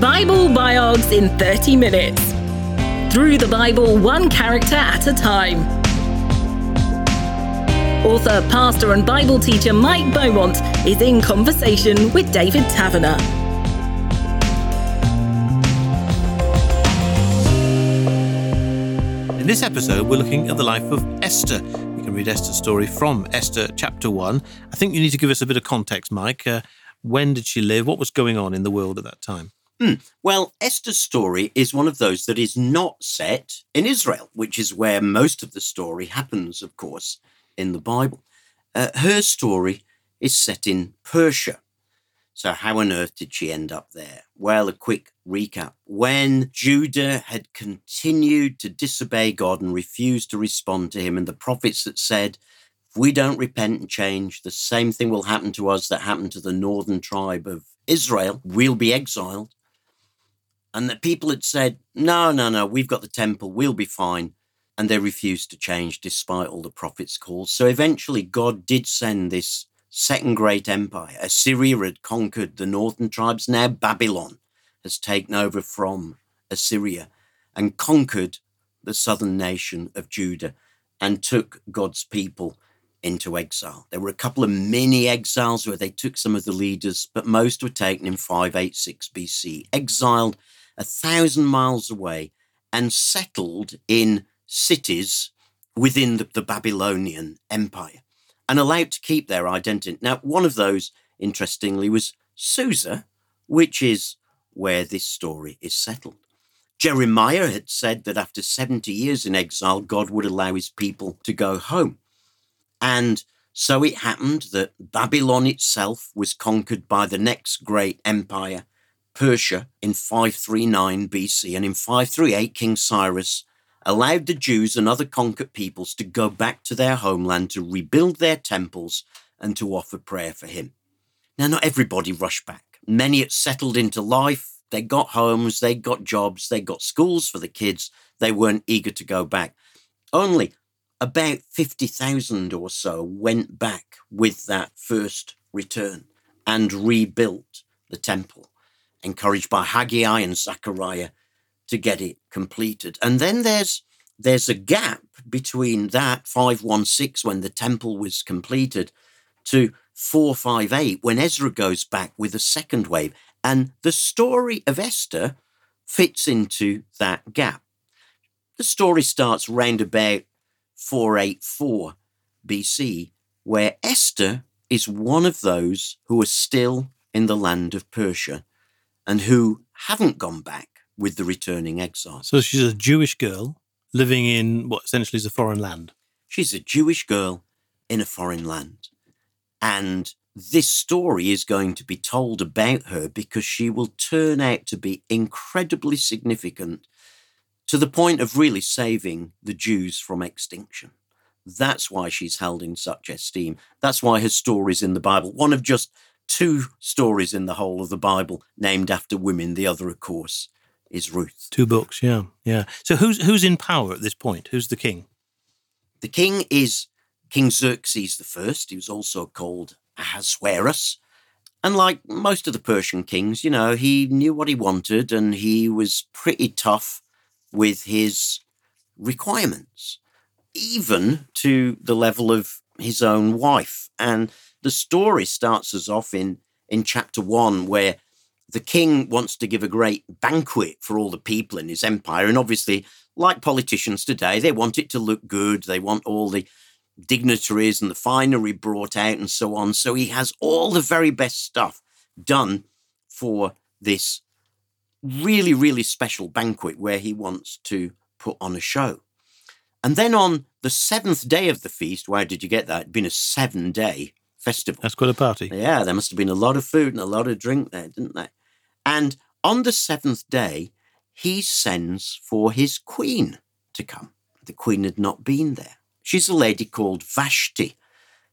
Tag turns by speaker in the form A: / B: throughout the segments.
A: Bible Biogs in 30 minutes. Through the Bible, one character at a time. Author, pastor, and Bible teacher Mike Beaumont is in conversation with David Taverner.
B: In this episode, we're looking at the life of Esther. You can read Esther's story from Esther chapter 1. I think you need to give us a bit of context, Mike. Uh, when did she live? What was going on in the world at that time?
C: Hmm. Well, Esther's story is one of those that is not set in Israel, which is where most of the story happens, of course, in the Bible. Uh, her story is set in Persia. So, how on earth did she end up there? Well, a quick recap. When Judah had continued to disobey God and refused to respond to him, and the prophets that said, if we don't repent and change, the same thing will happen to us that happened to the northern tribe of Israel. We'll be exiled. And the people had said, no, no, no, we've got the temple, we'll be fine. And they refused to change despite all the prophets' calls. So eventually, God did send this second great empire. Assyria had conquered the northern tribes. Now Babylon has taken over from Assyria and conquered the southern nation of Judah and took God's people into exile. There were a couple of mini exiles where they took some of the leaders, but most were taken in 586 BC, exiled a thousand miles away and settled in cities within the, the Babylonian Empire and allowed to keep their identity. Now, one of those, interestingly, was Susa, which is where this story is settled. Jeremiah had said that after 70 years in exile, God would allow his people to go home. And so it happened that Babylon itself was conquered by the next great empire, Persia, in 539 BC. And in 538, King Cyrus allowed the Jews and other conquered peoples to go back to their homeland to rebuild their temples and to offer prayer for him. Now, not everybody rushed back. Many had settled into life. They got homes, they got jobs, they got schools for the kids. They weren't eager to go back. Only about 50,000 or so went back with that first return and rebuilt the temple, encouraged by Haggai and Zechariah to get it completed. And then there's there's a gap between that 516 when the temple was completed to 458 when Ezra goes back with a second wave. And the story of Esther fits into that gap. The story starts round about 484 BC, where Esther is one of those who are still in the land of Persia and who haven't gone back with the returning exiles.
B: So she's a Jewish girl living in what essentially is a foreign land.
C: She's a Jewish girl in a foreign land. And this story is going to be told about her because she will turn out to be incredibly significant to the point of really saving the Jews from extinction. That's why she's held in such esteem. That's why her story's in the Bible. One of just two stories in the whole of the Bible named after women. The other, of course, is Ruth.
B: Two books, yeah, yeah. So who's who's in power at this point? Who's the king?
C: The king is King Xerxes the First. He was also called Ahasuerus. And like most of the Persian kings, you know, he knew what he wanted and he was pretty tough with his requirements, even to the level of his own wife. And the story starts us off in, in chapter one, where the king wants to give a great banquet for all the people in his empire. And obviously, like politicians today, they want it to look good. They want all the dignitaries and the finery brought out and so on. So he has all the very best stuff done for this really, really special banquet where he wants to put on a show. And then on the seventh day of the feast, where did you get that? It'd been a seven day festival.
B: That's quite a party.
C: Yeah, there must have been a lot of food and a lot of drink there, didn't there? And on the seventh day, he sends for his queen to come. The queen had not been there. She's a lady called Vashti,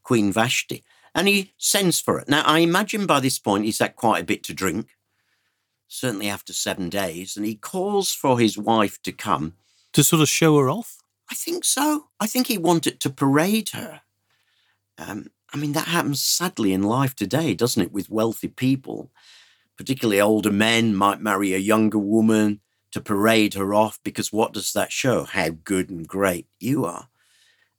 C: Queen Vashti. And he sends for it. Now, I imagine by this point he's had quite a bit to drink, certainly after seven days. And he calls for his wife to come.
B: To sort of show her off?
C: I think so. I think he wanted to parade her. Um, I mean, that happens sadly in life today, doesn't it, with wealthy people? particularly older men, might marry a younger woman to parade her off because what does that show? How good and great you are.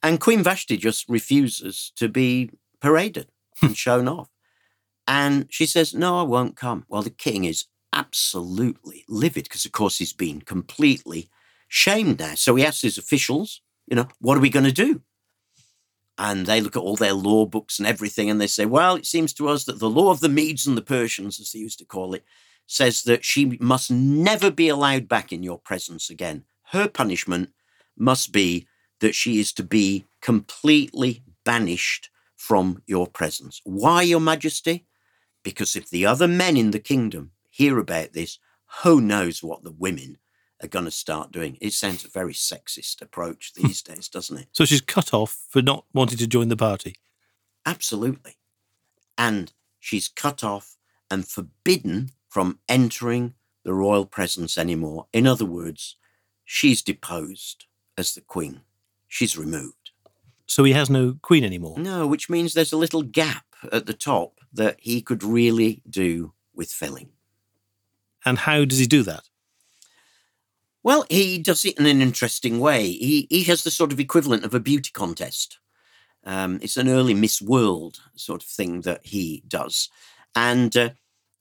C: And Queen Vashti just refuses to be paraded hmm. and shown off. And she says, No, I won't come. Well, the king is absolutely livid because, of course, he's been completely shamed now. So he asks his officials, You know, what are we going to do? And they look at all their law books and everything and they say, Well, it seems to us that the law of the Medes and the Persians, as they used to call it, says that she must never be allowed back in your presence again. Her punishment must be that she is to be completely banished from your presence. Why, Your Majesty? Because if the other men in the kingdom hear about this, who knows what the women are going to start doing? It sounds a very sexist approach hmm. these days, doesn't it?
B: So she's cut off for not wanting to join the party.
C: Absolutely. And she's cut off and forbidden from entering the royal presence anymore. In other words, she's deposed as the queen. She's removed.
B: So he has no queen anymore.
C: No, which means there's a little gap at the top that he could really do with filling.
B: And how does he do that?
C: Well, he does it in an interesting way. He, he has the sort of equivalent of a beauty contest. Um, it's an early Miss World sort of thing that he does. And uh,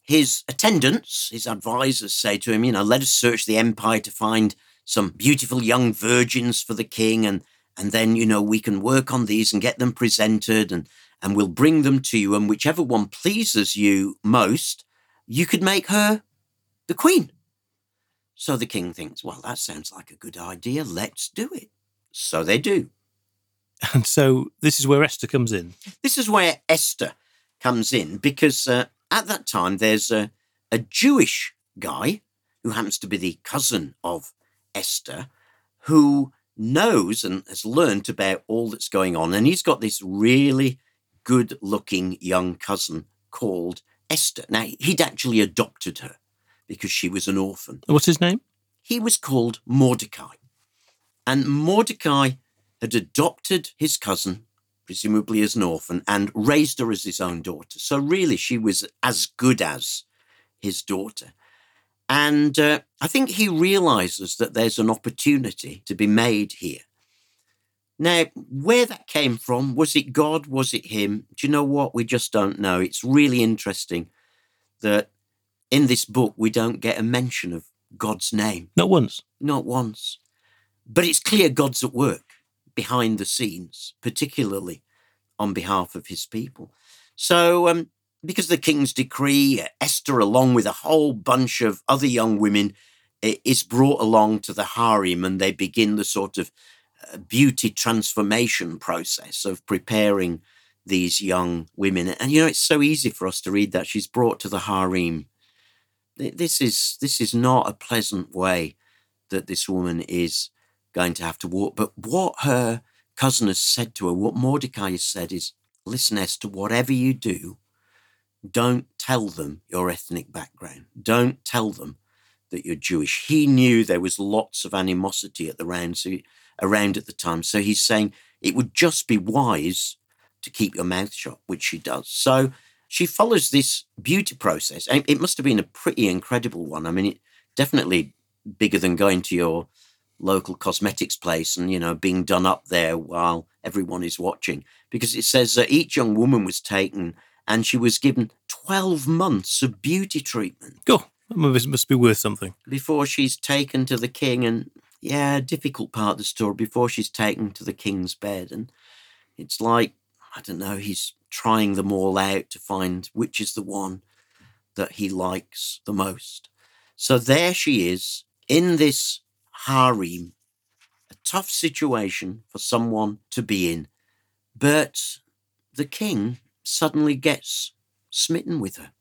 C: his attendants, his advisors say to him, you know, let us search the empire to find some beautiful young virgins for the king and and then you know we can work on these and get them presented and and we'll bring them to you and whichever one pleases you most you could make her the queen so the king thinks well that sounds like a good idea let's do it so they do
B: And so this is where Esther comes in.
C: this is where esther comes in because uh, at that time there's a, a jewish guy who happens to be the cousin of esther who knows and has learned about all that's going on. And he's got this really good looking young cousin called Esther. Now, he'd actually adopted her because she was an orphan.
B: What's his name?
C: He was called Mordecai. And Mordecai had adopted his cousin, presumably as an orphan, and raised her as his own daughter. So, really, she was as good as his daughter. And uh, I think he realizes that there's an opportunity to be made here. Now, where that came from, was it God? Was it him? Do you know what? We just don't know. It's really interesting that in this book, we don't get a mention of God's name,
B: Not once.
C: not once. But it's clear God's at work behind the scenes, particularly on behalf of his people. So, um, because the king's decree, Esther, along with a whole bunch of other young women, is brought along to the harem and they begin the sort of uh, beauty transformation process of preparing these young women. And you know, it's so easy for us to read that she's brought to the harem. Th- This is this is not a pleasant way that this woman is going to have to walk. But what her cousin has said to her, what Mordecai has said is, listen, Esther, whatever you do, don't tell them your ethnic background. Don't tell them that you're Jewish. He knew there was lots of animosity at the round, so around at the time. So he's saying it would just be wise to keep your mouth shut, which she does. So she follows this beauty process. It must have been a pretty incredible one. I mean, it definitely bigger than going to your local cosmetics place and you know being done up there while everyone is watching because it says that each young woman was taken and she was given 12 months of beauty treatment
B: Go. That must must be worth something.
C: before she's taken to the king and yeah difficult part of the story before she's taken to the king's bed and it's like i don't know he's trying them all out to find which is the one that he likes the most so there she is in this harem a tough situation for someone to be in but the king suddenly gets smitten with her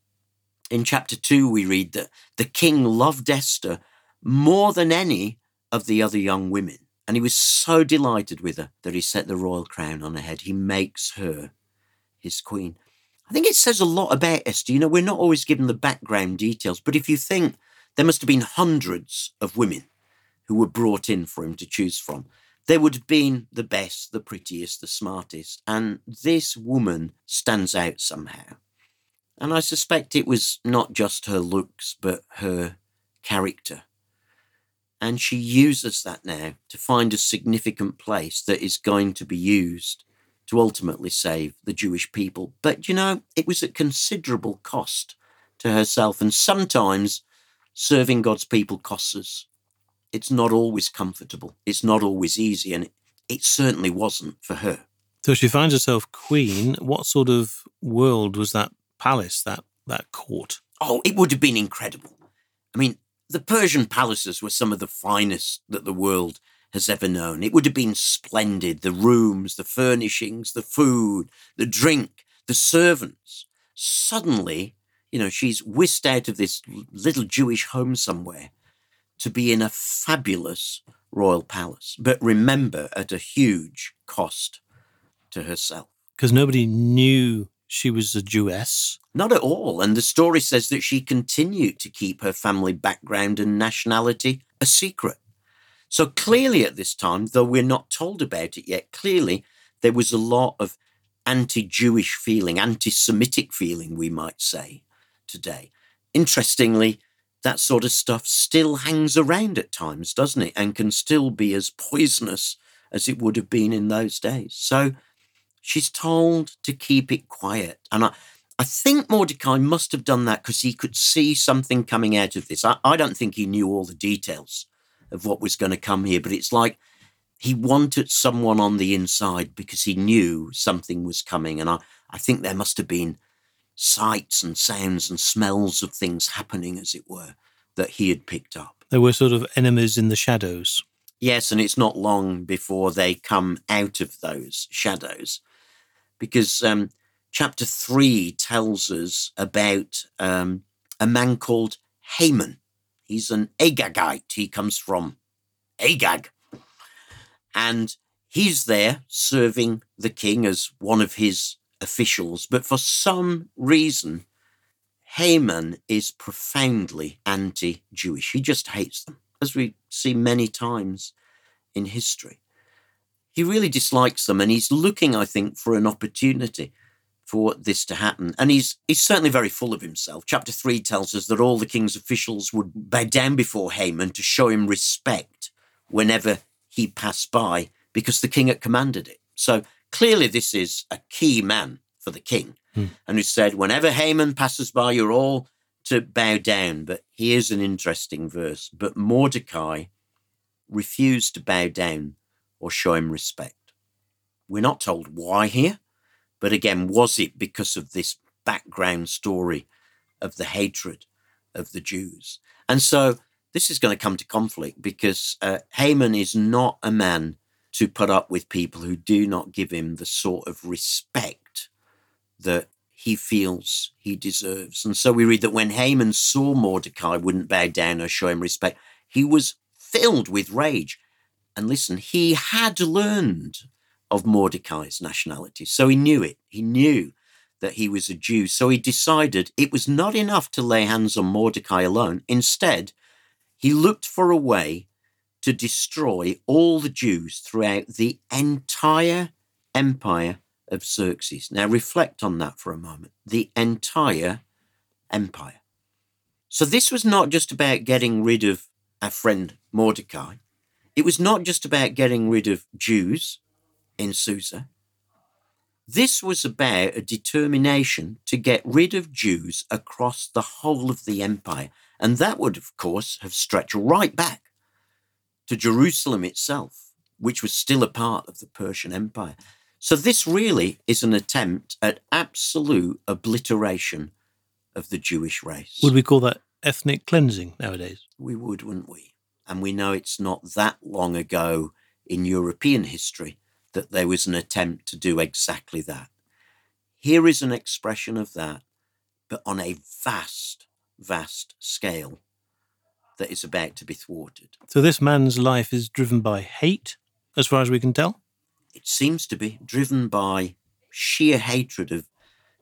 C: in chapter 2 we read that the king loved esther more than any of the other young women. And he was so delighted with her that he set the royal crown on her head. He makes her his queen. I think it says a lot about Esther. You know, we're not always given the background details, but if you think there must have been hundreds of women who were brought in for him to choose from, there would have been the best, the prettiest, the smartest. And this woman stands out somehow. And I suspect it was not just her looks, but her character. And she uses that now to find a significant place that is going to be used to ultimately save the Jewish people. But you know, it was at considerable cost to herself. And sometimes serving God's people costs us. It's not always comfortable, it's not always easy. And it, it certainly wasn't for her.
B: So she finds herself queen. What sort of world was that palace, that, that court?
C: Oh, it would have been incredible. I mean, the Persian palaces were some of the finest that the world has ever known. It would have been splendid the rooms, the furnishings, the food, the drink, the servants. Suddenly, you know, she's whisked out of this little Jewish home somewhere to be in a fabulous royal palace. But remember, at a huge cost to herself.
B: Because nobody knew she was a Jewess.
C: Not at all. And the story says that she continued to keep her family background and nationality a secret. So clearly, at this time, though we're not told about it yet, clearly there was a lot of anti Jewish feeling, anti Semitic feeling, we might say, today. Interestingly, that sort of stuff still hangs around at times, doesn't it? And can still be as poisonous as it would have been in those days. So she's told to keep it quiet. And I, I think Mordecai must have done that because he could see something coming out of this. I, I don't think he knew all the details of what was going to come here, but it's like he wanted someone on the inside because he knew something was coming. And I, I think there must have been sights and sounds and smells of things happening, as it were, that he had picked up.
B: There were sort of enemies in the shadows.
C: Yes, and it's not long before they come out of those shadows because um, chapter 3 tells us about um, a man called Haman. He's an Agagite. He comes from Agag. And he's there serving the king as one of his officials, but for some reason, Haman is profoundly anti Jewish. He just hates them, as we see many times in history. He really dislikes them, and he's looking, I think, for an opportunity for this to happen. And he's he's certainly very full of himself. Chapter three tells us that all the king's officials would bow down before Haman to show him respect whenever he passed by, because the king had commanded it. So Clearly, this is a key man for the king. Hmm. And who said, whenever Haman passes by, you're all to bow down. But here's an interesting verse. But Mordecai refused to bow down or show him respect. We're not told why here, but again, was it because of this background story of the hatred of the Jews? And so this is going to come to conflict because uh, Haman is not a man to put up with people who do not give him the sort of respect that he feels he deserves. And so we read that when Haman saw Mordecai wouldn't bow down or show him respect, he was filled with rage. And listen, he had learned of Mordecai's nationality, so he knew it. He knew that he was a Jew. So he decided it was not enough to lay hands on Mordecai alone. Instead, he looked for a way to destroy all the Jews throughout the entire empire of Xerxes. Now, reflect on that for a moment. The entire empire. So, this was not just about getting rid of our friend Mordecai. It was not just about getting rid of Jews in Susa. This was about a determination to get rid of Jews across the whole of the empire. And that would, of course, have stretched right back to Jerusalem itself, which was still a part of the Persian Empire. So, this really is an attempt at absolute obliteration of the Jewish race.
B: Would we call that ethnic cleansing nowadays?
C: We would, wouldn't we? And we know it's not that long ago in European history that there was an attempt to do exactly that. Here is an expression of that, but on a vast, vast scale that is about to be thwarted.
B: So this man's life is driven by hate, as far as we can tell?
C: It seems to be driven by sheer hatred of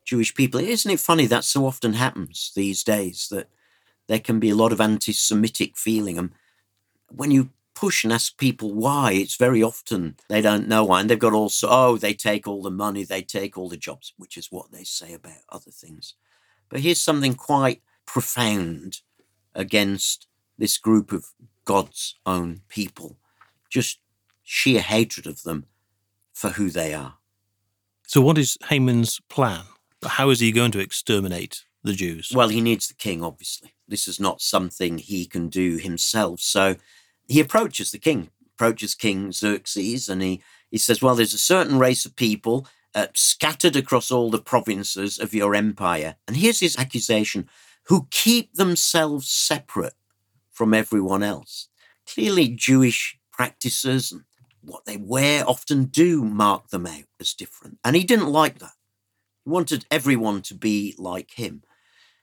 C: Jewish people. Isn't it funny that so often happens these days that there can be a lot of anti Semitic feeling? And when you push and ask people why, it's very often they don't know why. And they've got also, oh, they take all the money, they take all the jobs, which is what they say about other things. But here's something quite profound against this group of God's own people. Just sheer hatred of them for who they are.
B: So, what is Haman's plan? How is he going to exterminate the Jews?
C: Well, he needs the king, obviously. This is not something he can do himself. So he approaches the king, approaches King Xerxes, and he, he says, Well, there's a certain race of people uh, scattered across all the provinces of your empire. And here's his accusation who keep themselves separate from everyone else. Clearly, Jewish practices and what they wear often do mark them out as different. And he didn't like that. He wanted everyone to be like him.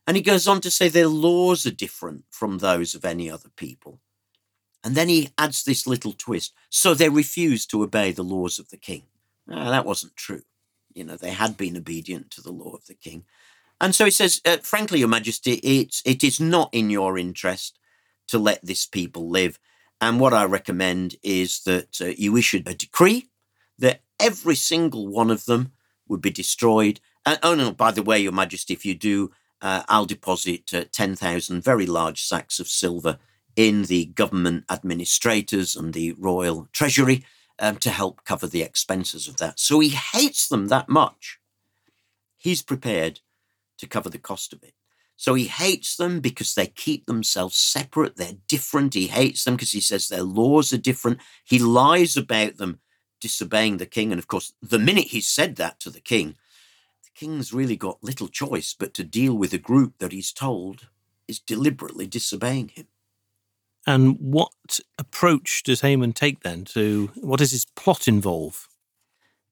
C: And he goes on to say their laws are different from those of any other people. And then he adds this little twist. So they refused to obey the laws of the king. Ah, that wasn't true. You know, they had been obedient to the law of the king. And so he says, uh, frankly, Your Majesty, it's, it is not in your interest to let this people live. And what I recommend is that uh, you issue a decree that every single one of them would be destroyed. And, oh, no, by the way, Your Majesty, if you do, uh, I'll deposit uh, 10,000 very large sacks of silver in the government administrators and the royal treasury um, to help cover the expenses of that. So he hates them that much. He's prepared to cover the cost of it. So he hates them because they keep themselves separate. They're different. He hates them because he says their laws are different. He lies about them disobeying the king. And of course, the minute he said that to the king, the king's really got little choice but to deal with a group that he's told is deliberately disobeying him.
B: And what approach does Haman take then to what does his plot involve?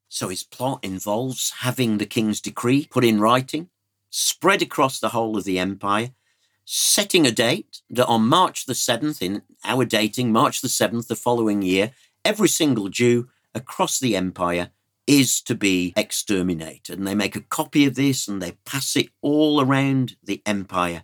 C: So his plot involves having the king's decree put in writing, spread across the whole of the empire, setting a date that on March the 7th, in our dating, March the 7th the following year, every single Jew across the empire is to be exterminated. And they make a copy of this and they pass it all around the empire.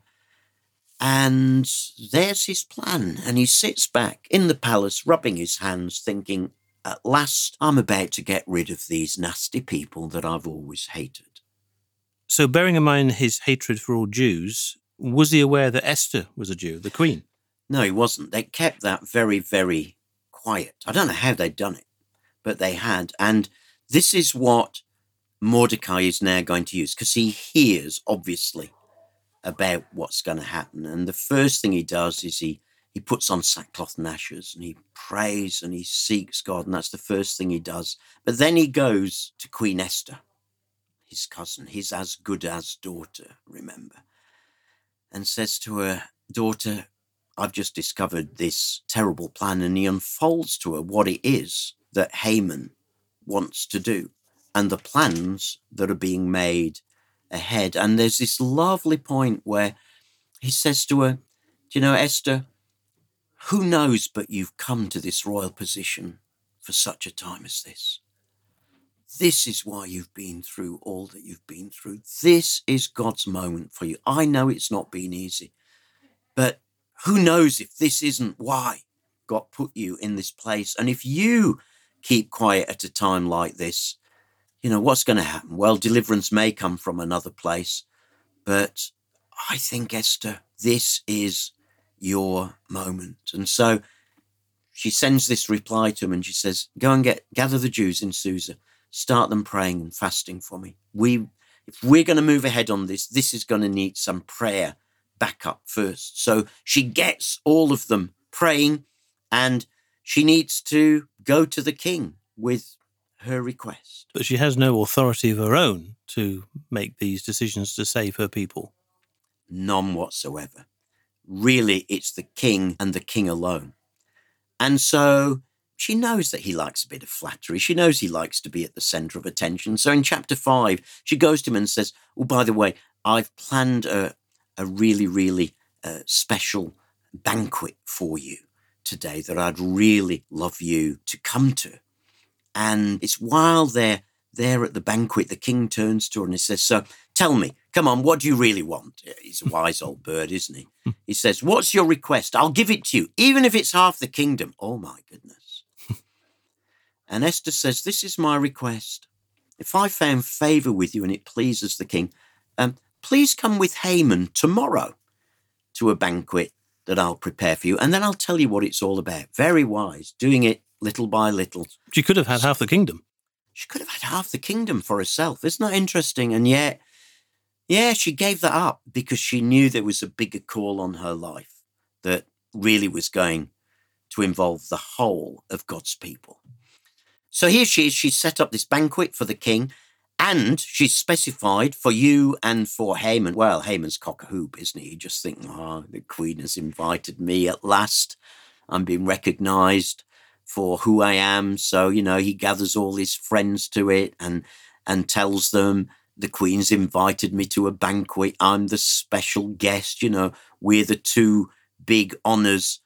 C: And there's his plan. And he sits back in the palace, rubbing his hands, thinking, at last, I'm about to get rid of these nasty people that I've always hated.
B: So, bearing in mind his hatred for all Jews, was he aware that Esther was a Jew, the queen?
C: No, he wasn't. They kept that very, very quiet. I don't know how they'd done it, but they had. And this is what Mordecai is now going to use because he hears, obviously, about what's going to happen. And the first thing he does is he he puts on sackcloth and ashes and he prays and he seeks God, and that's the first thing he does. But then he goes to Queen Esther his cousin, his as good as daughter, remember, and says to her, Daughter, I've just discovered this terrible plan. And he unfolds to her what it is that Haman wants to do and the plans that are being made ahead. And there's this lovely point where he says to her, Do you know, Esther, who knows but you've come to this royal position for such a time as this? This is why you've been through all that you've been through. This is God's moment for you. I know it's not been easy, but who knows if this isn't why God put you in this place? And if you keep quiet at a time like this, you know, what's going to happen? Well, deliverance may come from another place, but I think, Esther, this is your moment. And so she sends this reply to him and she says, Go and get gather the Jews in Susa start them praying and fasting for me. We, if we're going to move ahead on this, this is going to need some prayer backup first. So she gets all of them praying and she needs to go to the king with her request.
B: But she has no authority of her own to make these decisions to save her people.
C: None whatsoever. Really, it's the king and the king alone. And so she knows that he likes a bit of flattery. She knows he likes to be at the center of attention. So in chapter five, she goes to him and says, Oh, by the way, I've planned a, a really, really uh, special banquet for you today that I'd really love you to come to. And it's while they're there at the banquet, the king turns to her and he says, So tell me, come on, what do you really want? He's a wise old bird, isn't he? He says, What's your request? I'll give it to you, even if it's half the kingdom. Oh my goodness. And Esther says, This is my request. If I found favor with you and it pleases the king, um, Please come with Haman tomorrow to a banquet that I'll prepare for you, and then I'll tell you what it's all about. Very wise, doing it little by little.
B: She could have had half the kingdom.
C: She could have had half the kingdom for herself. Isn't that interesting? And yet, yeah, she gave that up because she knew there was a bigger call on her life that really was going to involve the whole of God's people. So here she is, she's set up this banquet for the king, and she's specified for you and for Haman. Well, Haman's cock a hoop, isn't he? He just thinking, oh, ah, the queen has invited me at last. I'm being recognized for who I am. So, you know, he gathers all his friends to it and and tells them the queen's invited me to a banquet. I'm the special guest, you know, we're the two big honors.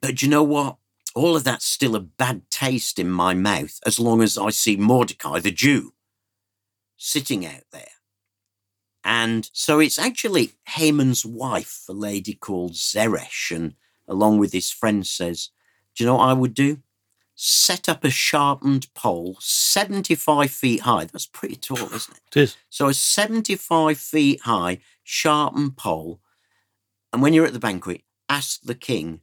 C: But you know what? All of that's still a bad taste in my mouth as long as I see Mordecai, the Jew, sitting out there. And so it's actually Haman's wife, a lady called Zeresh, and along with his friend says, Do you know what I would do? Set up a sharpened pole 75 feet high. That's pretty tall, isn't it?
B: It is.
C: So a 75 feet high sharpened pole. And when you're at the banquet, ask the king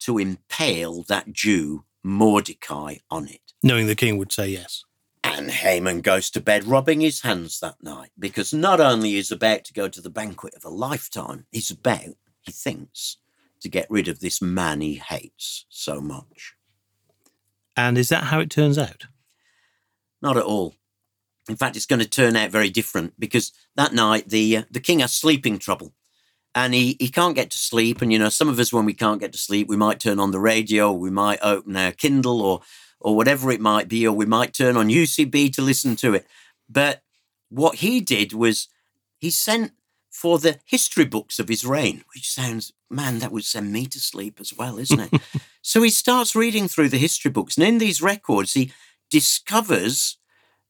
C: to impale that Jew, Mordecai, on it.
B: Knowing the king would say yes.
C: And Haman goes to bed rubbing his hands that night because not only is about to go to the banquet of a lifetime, he's about, he thinks, to get rid of this man he hates so much.
B: And is that how it turns out?
C: Not at all. In fact, it's going to turn out very different because that night the uh, the king has sleeping trouble, and he he can't get to sleep. And you know, some of us when we can't get to sleep, we might turn on the radio, we might open our Kindle or or whatever it might be, or we might turn on UCB to listen to it. But what he did was he sent for the history books of his reign, which sounds, man, that would send me to sleep as well, isn't it? so he starts reading through the history books, and in these records, he discovers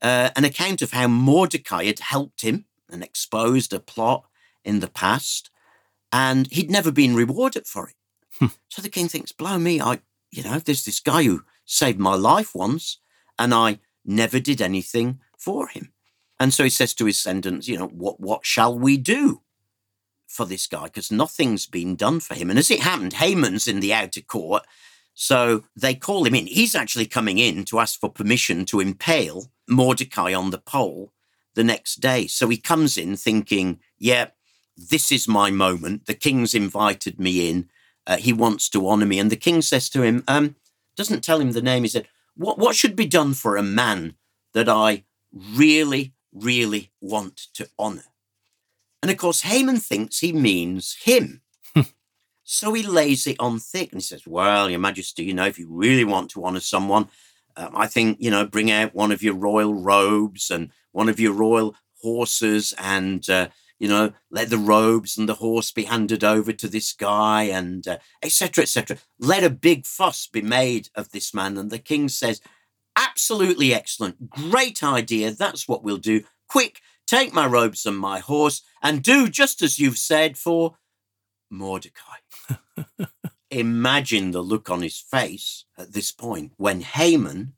C: uh, an account of how Mordecai had helped him and exposed a plot in the past, and he'd never been rewarded for it.
B: Hmm.
C: so the king thinks, blow me, I, you know, there's this guy who saved my life once, and I never did anything for him. And so he says to his sentence, you know, what what shall we do for this guy? Because nothing's been done for him. And as it happened, Haman's in the outer court. So they call him in. He's actually coming in to ask for permission to impale Mordecai on the pole the next day. So he comes in thinking, yeah, this is my moment. The king's invited me in. Uh, he wants to honor me. And the king says to him, um, doesn't tell him the name. He said, what, what should be done for a man that I really, really want to honor? And of course, Haman thinks he means him. So he lays it on thick and he says, Well, Your Majesty, you know, if you really want to honor someone, um, I think, you know, bring out one of your royal robes and one of your royal horses and, uh, you know, let the robes and the horse be handed over to this guy and etc. Uh, etc. Et let a big fuss be made of this man. And the king says, absolutely excellent. Great idea. That's what we'll do. Quick, take my robes and my horse and do just as you've said for Mordecai. Imagine the look on his face at this point when Haman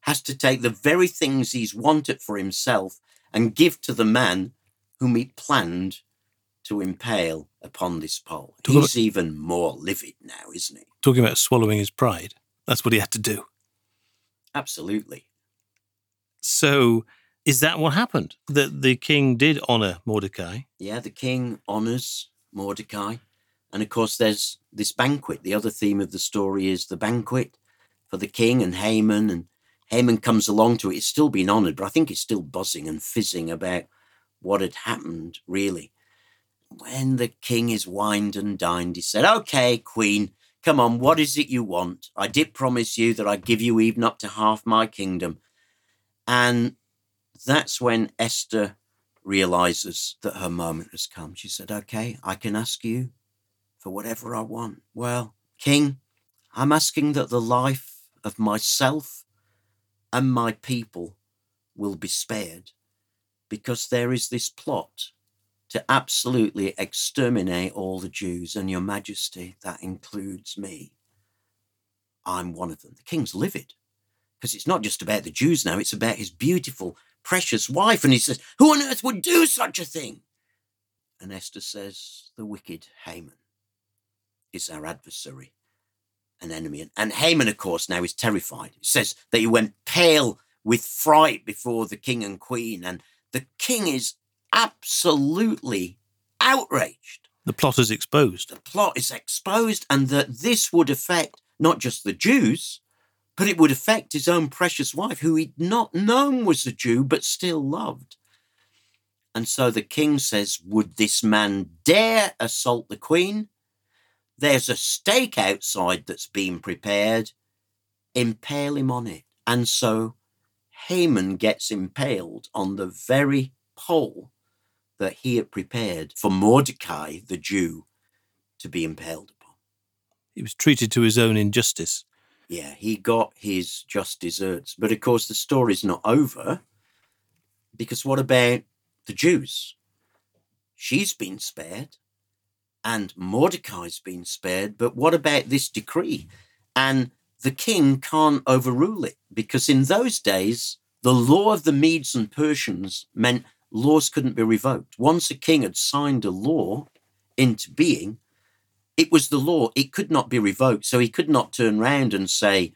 C: has to take the very things he's wanted for himself and give to the man whom he planned to impale upon this pole.
B: Talk
C: He's even more livid now, isn't he?
B: Talking about swallowing his pride. That's what he had to do.
C: Absolutely.
B: So is that what happened? That the king did honor Mordecai?
C: Yeah, the king honors Mordecai. And of course, there's this banquet. The other theme of the story is the banquet for the king and Haman. And Haman comes along to it. It's still been honored, but I think it's still buzzing and fizzing about what had happened, really. When the king is wined and dined, he said, Okay, queen, come on, what is it you want? I did promise you that I'd give you even up to half my kingdom. And that's when Esther realizes that her moment has come. She said, Okay, I can ask you for whatever I want. Well, King, I'm asking that the life of myself and my people will be spared because there is this plot to absolutely exterminate all the Jews, and your majesty, that includes me. I'm one of them. The king's livid because it's not just about the Jews now, it's about his beautiful, precious wife. And he says, Who on earth would do such a thing? And Esther says, The wicked Haman is our adversary, an enemy. And Haman, of course, now is terrified. It says that he went pale with fright before the king and queen, and the king is absolutely outraged.
B: The plot is exposed.
C: The plot is exposed, and that this would affect not just the Jews, but it would affect his own precious wife, who he'd not known was a Jew, but still loved. And so the king says, Would this man dare assault the queen? There's a stake outside that's been prepared. Impale him on it. And so Haman gets impaled on the very pole that he had prepared for Mordecai, the Jew, to be impaled upon.
B: He was treated to his own injustice.
C: Yeah, he got his just deserts. But of course, the story's not over because what about the Jews? She's been spared and Mordecai's been spared. But what about this decree? And the king can't overrule it because in those days, the law of the Medes and Persians meant laws couldn't be revoked. Once a king had signed a law into being, it was the law. It could not be revoked. So he could not turn round and say,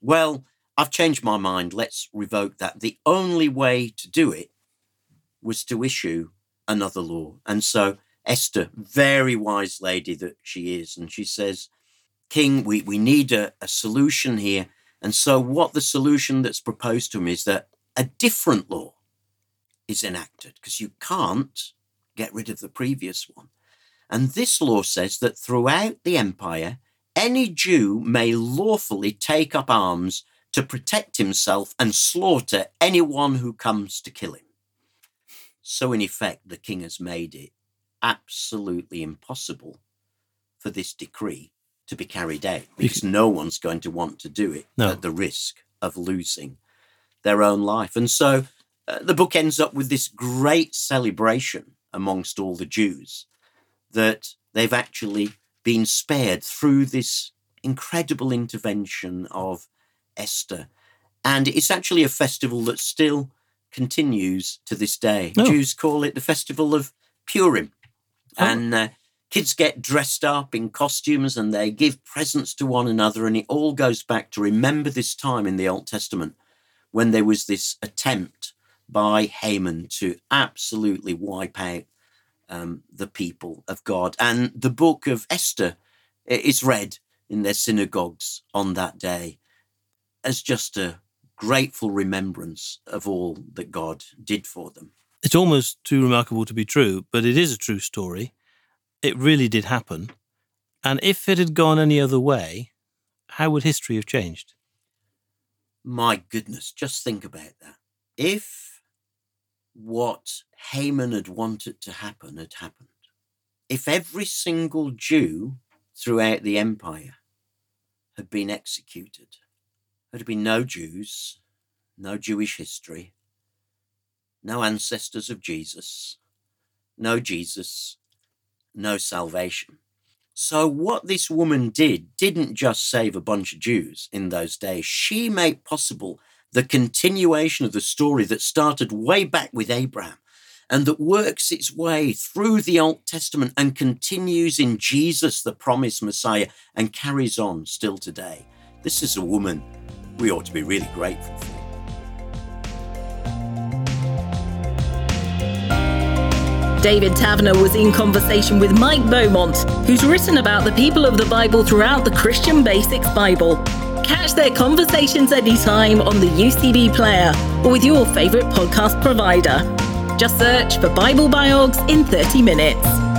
C: well, I've changed my mind. Let's revoke that. The only way to do it was to issue another law. And so Esther, very wise lady that she is, and she says, King, we, we need a, a solution here. And so, what the solution that's proposed to him is that a different law is enacted because you can't get rid of the previous one. And this law says that throughout the empire, any Jew may lawfully take up arms to protect himself and slaughter anyone who comes to kill him. So, in effect, the king has made it absolutely impossible for this decree to be carried out because no one's going to want to do it no. at the risk of losing their own life. And so uh, the book ends up with this great celebration amongst all the Jews that they've actually been spared through this incredible intervention of Esther. And it's actually a festival that still continues to this day. Oh. Jews call it the festival of Purim. Oh. And uh, kids get dressed up in costumes and they give presents to one another. And it all goes back to remember this time in the Old Testament when there was this attempt by Haman to absolutely wipe out um, the people of God. And the book of Esther is read in their synagogues on that day as just a grateful remembrance of all that God did for them.
B: It's almost too remarkable to be true, but it is a true story. It really did happen. And if it had gone any other way, how would history have changed?
C: My goodness, just think about that. If what Haman had wanted to happen had happened, if every single Jew throughout the empire had been executed, there'd been no Jews, no Jewish history, no ancestors of Jesus, no Jesus, no salvation. So, what this woman did didn't just save a bunch of Jews in those days, she made possible the continuation of the story that started way back with Abraham and that works its way through the Old Testament and continues in Jesus, the promised Messiah, and carries on still today. This is a woman we ought to be really grateful for.
A: David Taverner was in conversation with Mike Beaumont, who's written about the people of the Bible throughout the Christian Basics Bible. Catch their conversations anytime on the UCB player or with your favourite podcast provider. Just search for Bible Biogs in 30 minutes.